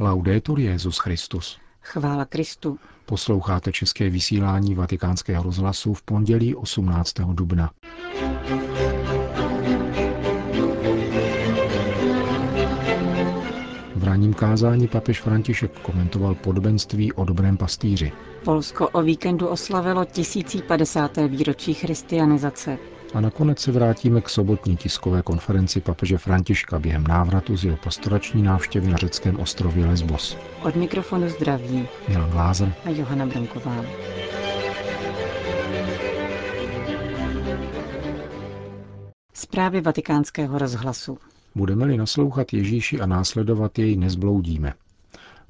Laudetur Jezus Christus. Chvála Kristu. Posloucháte české vysílání Vatikánského rozhlasu v pondělí 18. dubna. V ranním kázání papež František komentoval podobenství o dobrém pastýři. Polsko o víkendu oslavilo 1050. výročí christianizace. A nakonec se vrátíme k sobotní tiskové konferenci papeže Františka během návratu z jeho pastorační návštěvy na řeckém ostrově Lesbos. Od mikrofonu zdraví Milan Glázer a Johana Bronková. Zprávy vatikánského rozhlasu. Budeme-li naslouchat Ježíši a následovat jej, nezbloudíme.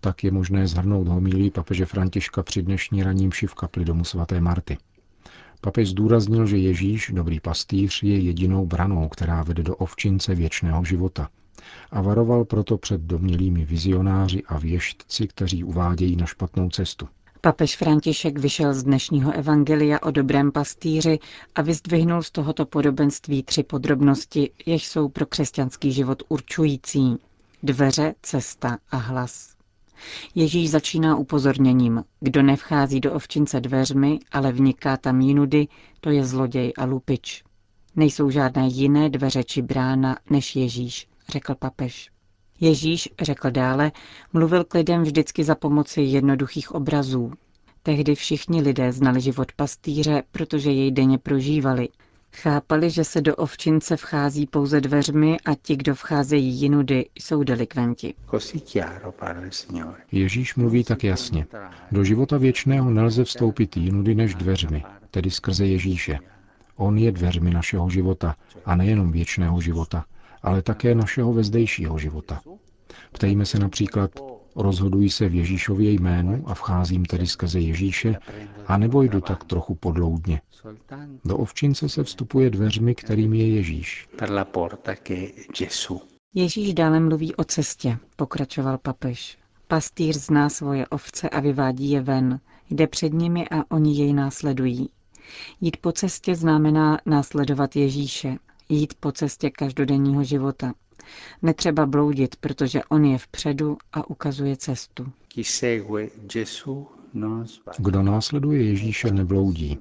Tak je možné zhrnout homilí papeže Františka při dnešní raním v kapli domu svaté Marty. Papež zdůraznil, že Ježíš, dobrý pastýř, je jedinou branou, která vede do ovčince věčného života. A varoval proto před domělými vizionáři a věštci, kteří uvádějí na špatnou cestu. Papež František vyšel z dnešního evangelia o dobrém pastýři a vyzdvihnul z tohoto podobenství tři podrobnosti, jež jsou pro křesťanský život určující. Dveře, cesta a hlas. Ježíš začíná upozorněním. Kdo nevchází do ovčince dveřmi, ale vniká tam jinudy, to je zloděj a lupič. Nejsou žádné jiné dveře či brána než Ježíš, řekl papež. Ježíš, řekl dále, mluvil k lidem vždycky za pomoci jednoduchých obrazů. Tehdy všichni lidé znali život pastýře, protože jej denně prožívali. Chápali, že se do ovčince vchází pouze dveřmi a ti, kdo vcházejí jinudy, jsou delikventi. Ježíš mluví tak jasně. Do života věčného nelze vstoupit jinudy než dveřmi, tedy skrze Ježíše. On je dveřmi našeho života a nejenom věčného života, ale také našeho vezdejšího života. Ptejme se například, rozhoduji se v Ježíšově jménu a vcházím tedy skrze Ježíše, a nebo jdu tak trochu podloudně. Do ovčince se vstupuje dveřmi, kterým je Ježíš. Ježíš dále mluví o cestě, pokračoval papež. Pastýř zná svoje ovce a vyvádí je ven, jde před nimi a oni jej následují. Jít po cestě znamená následovat Ježíše, jít po cestě každodenního života. Netřeba bloudit, protože on je vpředu a ukazuje cestu. Kdo následuje Ježíše, nebloudí.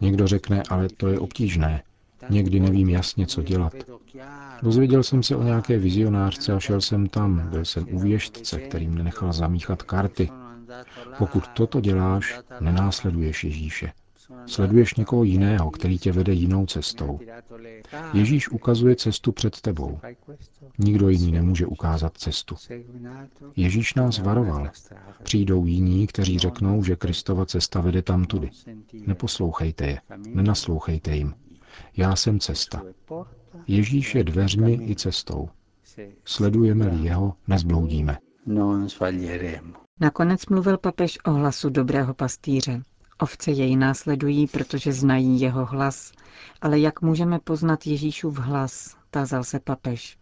Někdo řekne, ale to je obtížné. Někdy nevím jasně, co dělat. Dozvěděl jsem se o nějaké vizionářce a šel jsem tam. Byl jsem u věštce, kterým nenechal zamíchat karty. Pokud toto děláš, nenásleduješ Ježíše. Sleduješ někoho jiného, který tě vede jinou cestou. Ježíš ukazuje cestu před tebou. Nikdo jiný nemůže ukázat cestu. Ježíš nás varoval. Přijdou jiní, kteří řeknou, že Kristova cesta vede tam tudy. Neposlouchejte je, nenaslouchejte jim. Já jsem cesta. Ježíš je dveřmi i cestou. Sledujeme-li jeho, nezbloudíme. Nakonec mluvil papež o hlasu dobrého pastýře. Ovce jej následují, protože znají jeho hlas. Ale jak můžeme poznat Ježíšův hlas? Tázal se papež.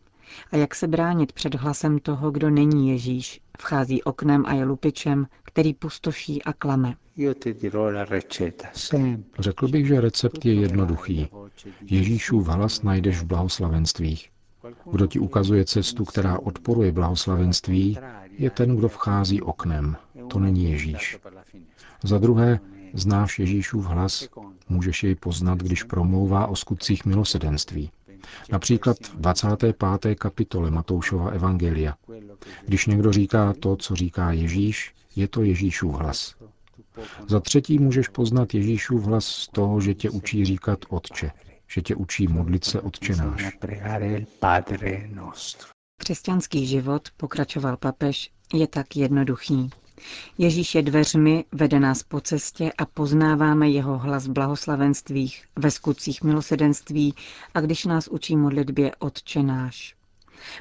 A jak se bránit před hlasem toho, kdo není Ježíš, vchází oknem a je lupičem, který pustoší a klame? Řekl bych, že recept je jednoduchý. Ježíšův hlas najdeš v blahoslavenstvích. Kdo ti ukazuje cestu, která odporuje blahoslavenství, je ten, kdo vchází oknem. To není Ježíš. Za druhé, Znáš Ježíšův hlas, můžeš jej poznat, když promlouvá o skutcích milosedenství. Například v 25. kapitole Matoušova Evangelia. Když někdo říká to, co říká Ježíš, je to Ježíšův hlas. Za třetí můžeš poznat Ježíšův hlas z toho, že tě učí říkat Otče, že tě učí modlit se Otčenáš. Křesťanský život, pokračoval papež, je tak jednoduchý. Ježíš je dveřmi, vede nás po cestě a poznáváme jeho hlas v blahoslavenstvích, ve skutcích milosedenství a když nás učí modlitbě Otče náš.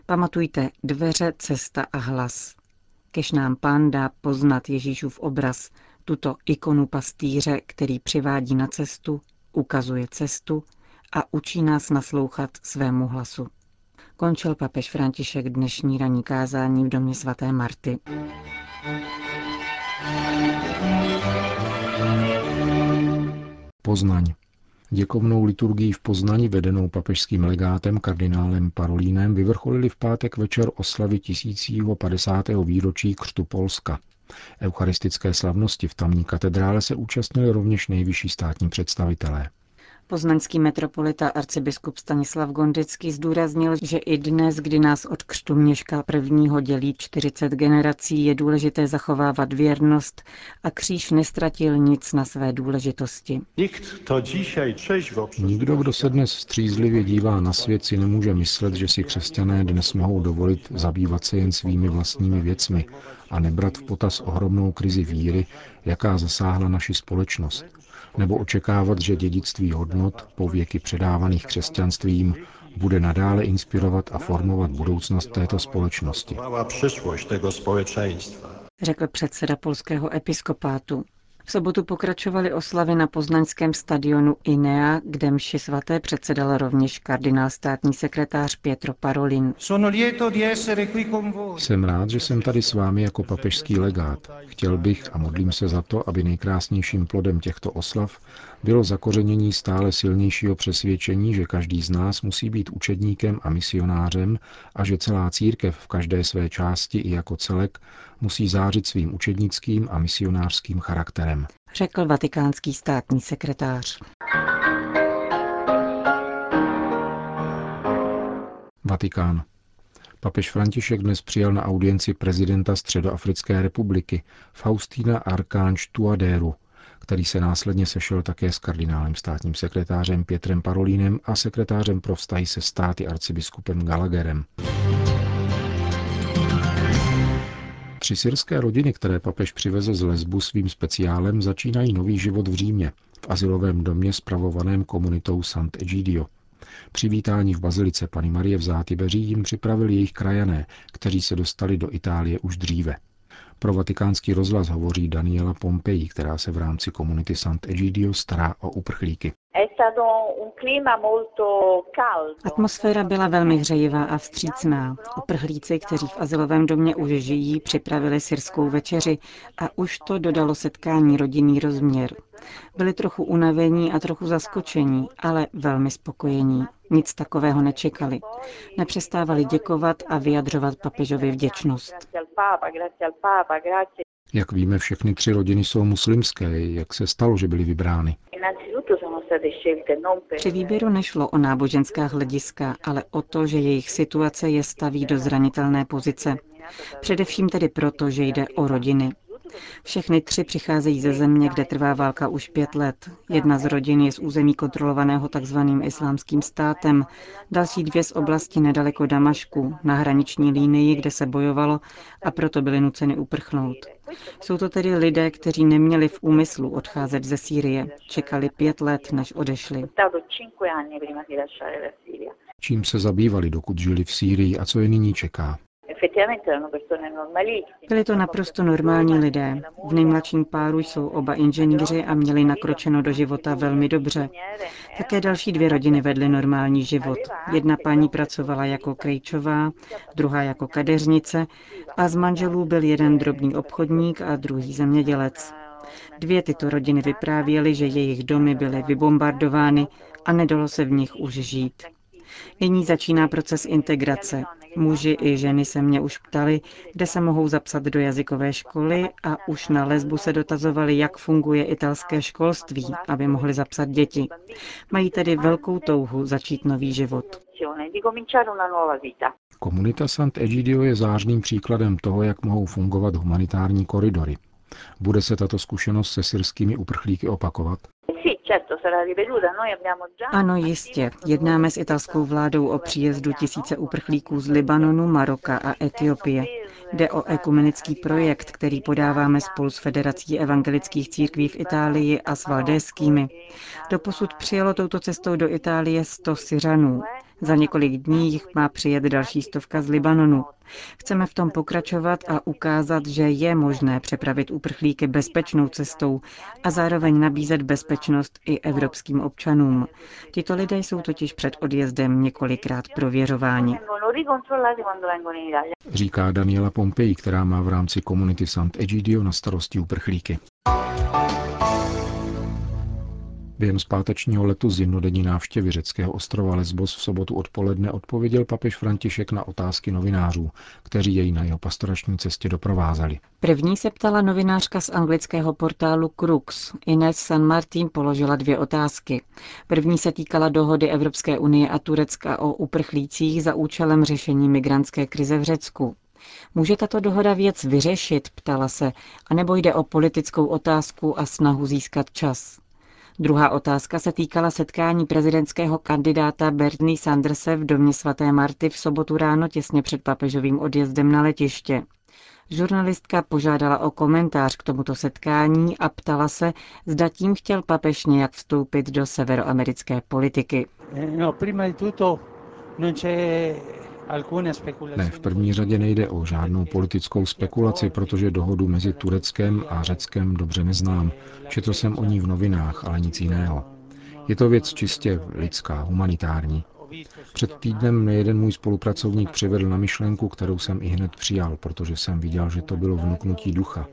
Pamatujte, dveře, cesta a hlas. Kež nám pán dá poznat Ježíšův obraz, tuto ikonu pastýře, který přivádí na cestu, ukazuje cestu a učí nás naslouchat svému hlasu. Končil papež František dnešní ranní kázání v domě svaté Marty. Poznaň. Děkovnou liturgii v Poznani vedenou papežským legátem kardinálem Parolínem vyvrcholili v pátek večer oslavy 1050. výročí křtu Polska. Eucharistické slavnosti v tamní katedrále se účastnili rovněž nejvyšší státní představitelé. Poznaňský metropolita arcibiskup Stanislav Gondický zdůraznil, že i dnes, kdy nás od křtu Měška prvního dělí 40 generací, je důležité zachovávat věrnost a kříž nestratil nic na své důležitosti. Nikdo, kdo se dnes střízlivě dívá na svět, si nemůže myslet, že si křesťané dnes mohou dovolit zabývat se jen svými vlastními věcmi a nebrat v potaz ohromnou krizi víry, jaká zasáhla naši společnost nebo očekávat, že dědictví hodnot, po věky předávaných křesťanstvím, bude nadále inspirovat a formovat budoucnost této společnosti. Řekl předseda polského episkopátu. V sobotu pokračovaly oslavy na poznaňském stadionu INEA, kde mši svaté předsedal rovněž kardinál státní sekretář Pietro Parolin. Jsem rád, že jsem tady s vámi jako papežský legát. Chtěl bych a modlím se za to, aby nejkrásnějším plodem těchto oslav bylo zakořenění stále silnějšího přesvědčení, že každý z nás musí být učedníkem a misionářem a že celá církev v každé své části i jako celek musí zářit svým učednickým a misionářským charakterem. Řekl vatikánský státní sekretář. Vatikán. Papež František dnes přijal na audienci prezidenta Středoafrické republiky Faustína Arkanč Tuadéru, který se následně sešel také s kardinálem státním sekretářem Pětrem Parolínem a sekretářem pro vztahy se státy arcibiskupem Gallagherem. Tři syrské rodiny, které papež přivezl z Lesbu svým speciálem, začínají nový život v Římě, v asilovém domě spravovaném komunitou Sant'Egidio. Přivítání v bazilice Pany Marie v Zátybeří jim připravili jejich krajané, kteří se dostali do Itálie už dříve. Pro vatikánský rozhlas hovoří Daniela Pompeji, která se v rámci komunity Sant'Egidio stará o uprchlíky. Atmosféra byla velmi hřejivá a vstřícná. Uprchlíci, kteří v azylovém domě už žijí, připravili syrskou večeři a už to dodalo setkání rodinný rozměr. Byli trochu unavení a trochu zaskočení, ale velmi spokojení. Nic takového nečekali. Nepřestávali děkovat a vyjadřovat papežovi vděčnost. Jak víme, všechny tři rodiny jsou muslimské. Jak se stalo, že byly vybrány? Při výběru nešlo o náboženská hlediska, ale o to, že jejich situace je staví do zranitelné pozice. Především tedy proto, že jde o rodiny. Všechny tři přicházejí ze země, kde trvá válka už pět let. Jedna z rodin je z území kontrolovaného tzv. islámským státem, další dvě z oblasti nedaleko Damašku, na hraniční línii, kde se bojovalo a proto byly nuceny uprchnout. Jsou to tedy lidé, kteří neměli v úmyslu odcházet ze Sýrie. Čekali pět let, než odešli. Čím se zabývali, dokud žili v Sýrii a co je nyní čeká? Byli to naprosto normální lidé. V nejmladším páru jsou oba inženýři a měli nakročeno do života velmi dobře. Také další dvě rodiny vedly normální život. Jedna paní pracovala jako krejčová, druhá jako kadeřnice a z manželů byl jeden drobný obchodník a druhý zemědělec. Dvě tyto rodiny vyprávěly, že jejich domy byly vybombardovány a nedalo se v nich už žít. Nyní začíná proces integrace. Muži i ženy se mě už ptali, kde se mohou zapsat do jazykové školy a už na lesbu se dotazovali, jak funguje italské školství, aby mohli zapsat děti. Mají tedy velkou touhu začít nový život. Komunita Sant'Egidio je zářným příkladem toho, jak mohou fungovat humanitární koridory. Bude se tato zkušenost se syrskými uprchlíky opakovat? Ano, jistě. Jednáme s italskou vládou o příjezdu tisíce uprchlíků z Libanonu, Maroka a Etiopie. Jde o ekumenický projekt, který podáváme spolu s Federací evangelických církví v Itálii a s valdéskými. Doposud přijelo touto cestou do Itálie 100 Syřanů. Za několik dní jich má přijet další stovka z Libanonu. Chceme v tom pokračovat a ukázat, že je možné přepravit uprchlíky bezpečnou cestou a zároveň nabízet bezpečnost i evropským občanům. Tito lidé jsou totiž před odjezdem několikrát prověřováni. Říká Daniela Pompei, která má v rámci komunity Sant'Egidio na starosti uprchlíky. Během zpátečního letu z jednodenní návštěvy řeckého ostrova Lesbos v sobotu odpoledne odpověděl papež František na otázky novinářů, kteří jej na jeho pastorační cestě doprovázeli. První se ptala novinářka z anglického portálu Crux. Ines San Martin položila dvě otázky. První se týkala dohody Evropské unie a Turecka o uprchlících za účelem řešení migrantské krize v Řecku. Může tato dohoda věc vyřešit, ptala se, anebo jde o politickou otázku a snahu získat čas. Druhá otázka se týkala setkání prezidentského kandidáta Bernie Sanderse v domě svaté Marty v sobotu ráno těsně před papežovým odjezdem na letiště. Žurnalistka požádala o komentář k tomuto setkání a ptala se, zda tím chtěl papež nějak vstoupit do severoamerické politiky. No, ne, v první řadě nejde o žádnou politickou spekulaci, protože dohodu mezi Tureckem a Řeckem dobře neznám. Četl jsem o ní v novinách, ale nic jiného. Je to věc čistě lidská, humanitární. Před týdnem mě jeden můj spolupracovník přivedl na myšlenku, kterou jsem i hned přijal, protože jsem viděl, že to bylo vnuknutí ducha.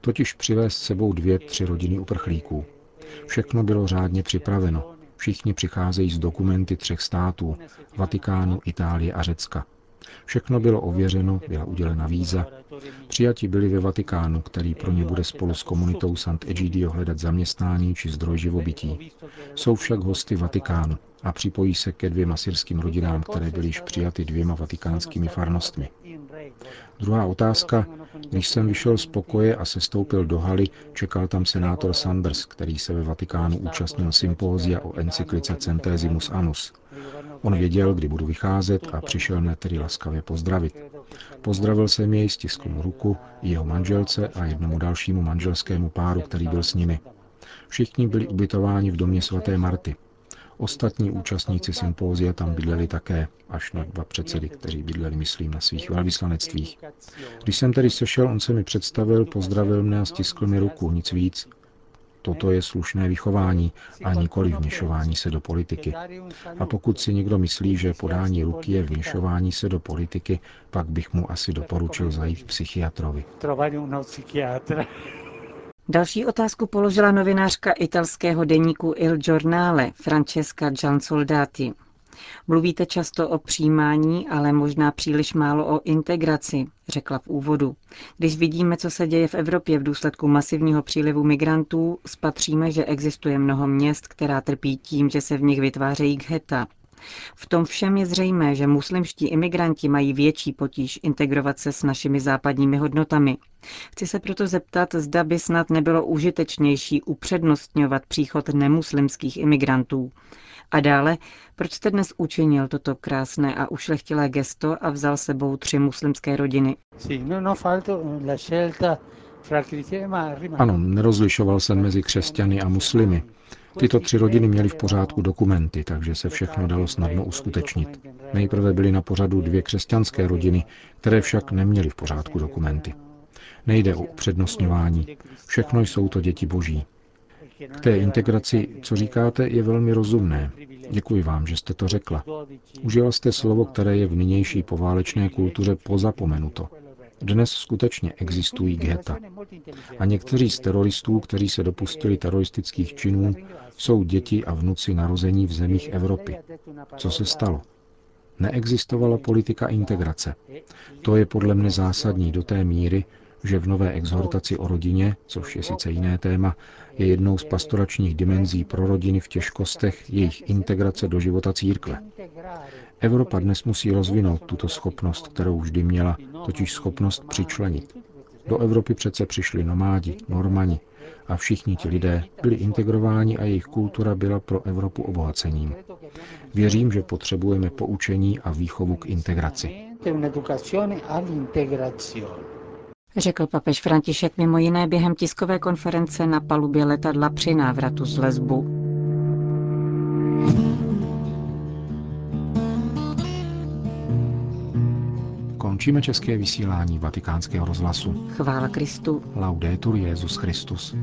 Totiž přivést sebou dvě, tři rodiny uprchlíků. Všechno bylo řádně připraveno. Všichni přicházejí z dokumenty třech států, Vatikánu, Itálie a Řecka. Všechno bylo ověřeno, byla udělena víza. Přijati byli ve Vatikánu, který pro ně bude spolu s komunitou Sant'Egidio hledat zaměstnání či zdroj živobytí. Jsou však hosty Vatikánu a připojí se ke dvěma syrským rodinám, které byly již přijaty dvěma vatikánskými farnostmi. Druhá otázka. Když jsem vyšel z pokoje a sestoupil do haly, čekal tam senátor Sanders, který se ve Vatikánu účastnil sympózia o encyklice Centesimus Annus. On věděl, kdy budu vycházet a přišel mne tedy laskavě pozdravit. Pozdravil jsem jej, stiskl mu ruku, jeho manželce a jednomu dalšímu manželskému páru, který byl s nimi. Všichni byli ubytováni v domě svaté Marty. Ostatní účastníci sympózia tam bydleli také, až na dva předsedy, kteří bydleli, myslím, na svých velvyslanectvích. Když jsem tedy sešel, on se mi představil, pozdravil mne a stiskl mi ruku, nic víc. Toto je slušné vychování a nikoli vměšování se do politiky. A pokud si někdo myslí, že podání ruky je vměšování se do politiky, pak bych mu asi doporučil zajít k psychiatrovi. Další otázku položila novinářka italského deníku Il Giornale Francesca Giansoldati. Mluvíte často o přijímání, ale možná příliš málo o integraci, řekla v úvodu. Když vidíme, co se děje v Evropě v důsledku masivního přílivu migrantů, spatříme, že existuje mnoho měst, která trpí tím, že se v nich vytvářejí gheta. V tom všem je zřejmé, že muslimští imigranti mají větší potíž integrovat se s našimi západními hodnotami. Chci se proto zeptat, zda by snad nebylo užitečnější upřednostňovat příchod nemuslimských imigrantů. A dále, proč jste dnes učinil toto krásné a ušlechtilé gesto a vzal sebou tři muslimské rodiny? Ano, nerozlišoval jsem mezi křesťany a muslimy. Tyto tři rodiny měly v pořádku dokumenty, takže se všechno dalo snadno uskutečnit. Nejprve byly na pořadu dvě křesťanské rodiny, které však neměly v pořádku dokumenty. Nejde o upřednostňování. Všechno jsou to děti boží. K té integraci, co říkáte, je velmi rozumné. Děkuji vám, že jste to řekla. Užila jste slovo, které je v nynější poválečné kultuře pozapomenuto. Dnes skutečně existují geta. A někteří z teroristů, kteří se dopustili teroristických činů, jsou děti a vnuci narození v zemích Evropy. Co se stalo? Neexistovala politika integrace. To je podle mne zásadní do té míry, že v nové exhortaci o rodině, což je sice jiné téma, je jednou z pastoračních dimenzí pro rodiny v těžkostech jejich integrace do života církve. Evropa dnes musí rozvinout tuto schopnost, kterou vždy měla, totiž schopnost přičlenit. Do Evropy přece přišli nomádi, normani a všichni ti lidé byli integrováni a jejich kultura byla pro Evropu obohacením. Věřím, že potřebujeme poučení a výchovu k integraci. Řekl papež František mimo jiné během tiskové konference na palubě letadla při návratu z Lesbu. Končíme české vysílání vatikánského rozhlasu. Chvála Kristu. Laudetur Jezus Christus.